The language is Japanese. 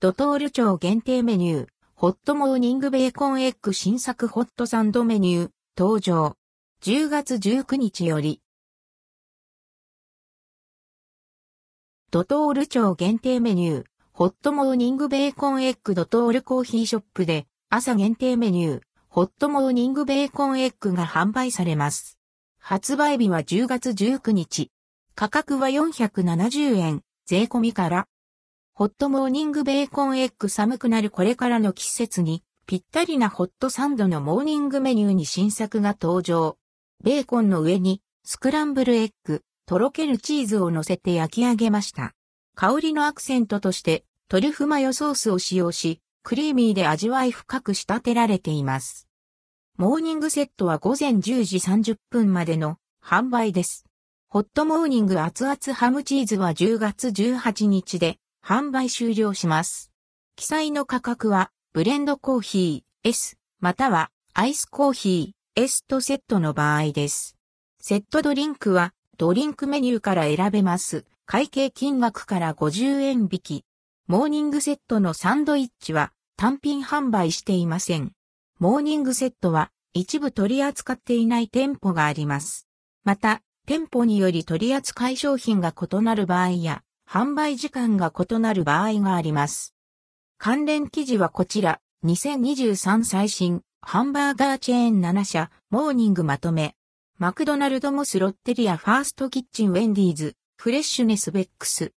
ドトール町限定メニュー、ホットモーニングベーコンエッグ新作ホットサンドメニュー、登場。10月19日より。ドトール町限定メニュー、ホットモーニングベーコンエッグドトールコーヒーショップで、朝限定メニュー、ホットモーニングベーコンエッグが販売されます。発売日は10月19日。価格は470円、税込みから。ホットモーニングベーコンエッグ寒くなるこれからの季節に、ぴったりなホットサンドのモーニングメニューに新作が登場。ベーコンの上に、スクランブルエッグ、とろけるチーズを乗せて焼き上げました。香りのアクセントとして、トリュフマヨソースを使用し、クリーミーで味わい深く仕立てられています。モーニングセットは午前10時30分までの販売です。ホットモーニング熱々ハムチーズは10月18日で販売終了します。記載の価格はブレンドコーヒー S またはアイスコーヒー S とセットの場合です。セットドリンクはドリンクメニューから選べます。会計金額から50円引き。モーニングセットのサンドイッチは単品販売していません。モーニングセットは一部取り扱っていない店舗があります。また、店舗により取り扱い商品が異なる場合や、販売時間が異なる場合があります。関連記事はこちら、2023最新、ハンバーガーチェーン7社、モーニングまとめ。マクドナルドモスロッテリアファーストキッチンウェンディーズ、フレッシュネスベックス、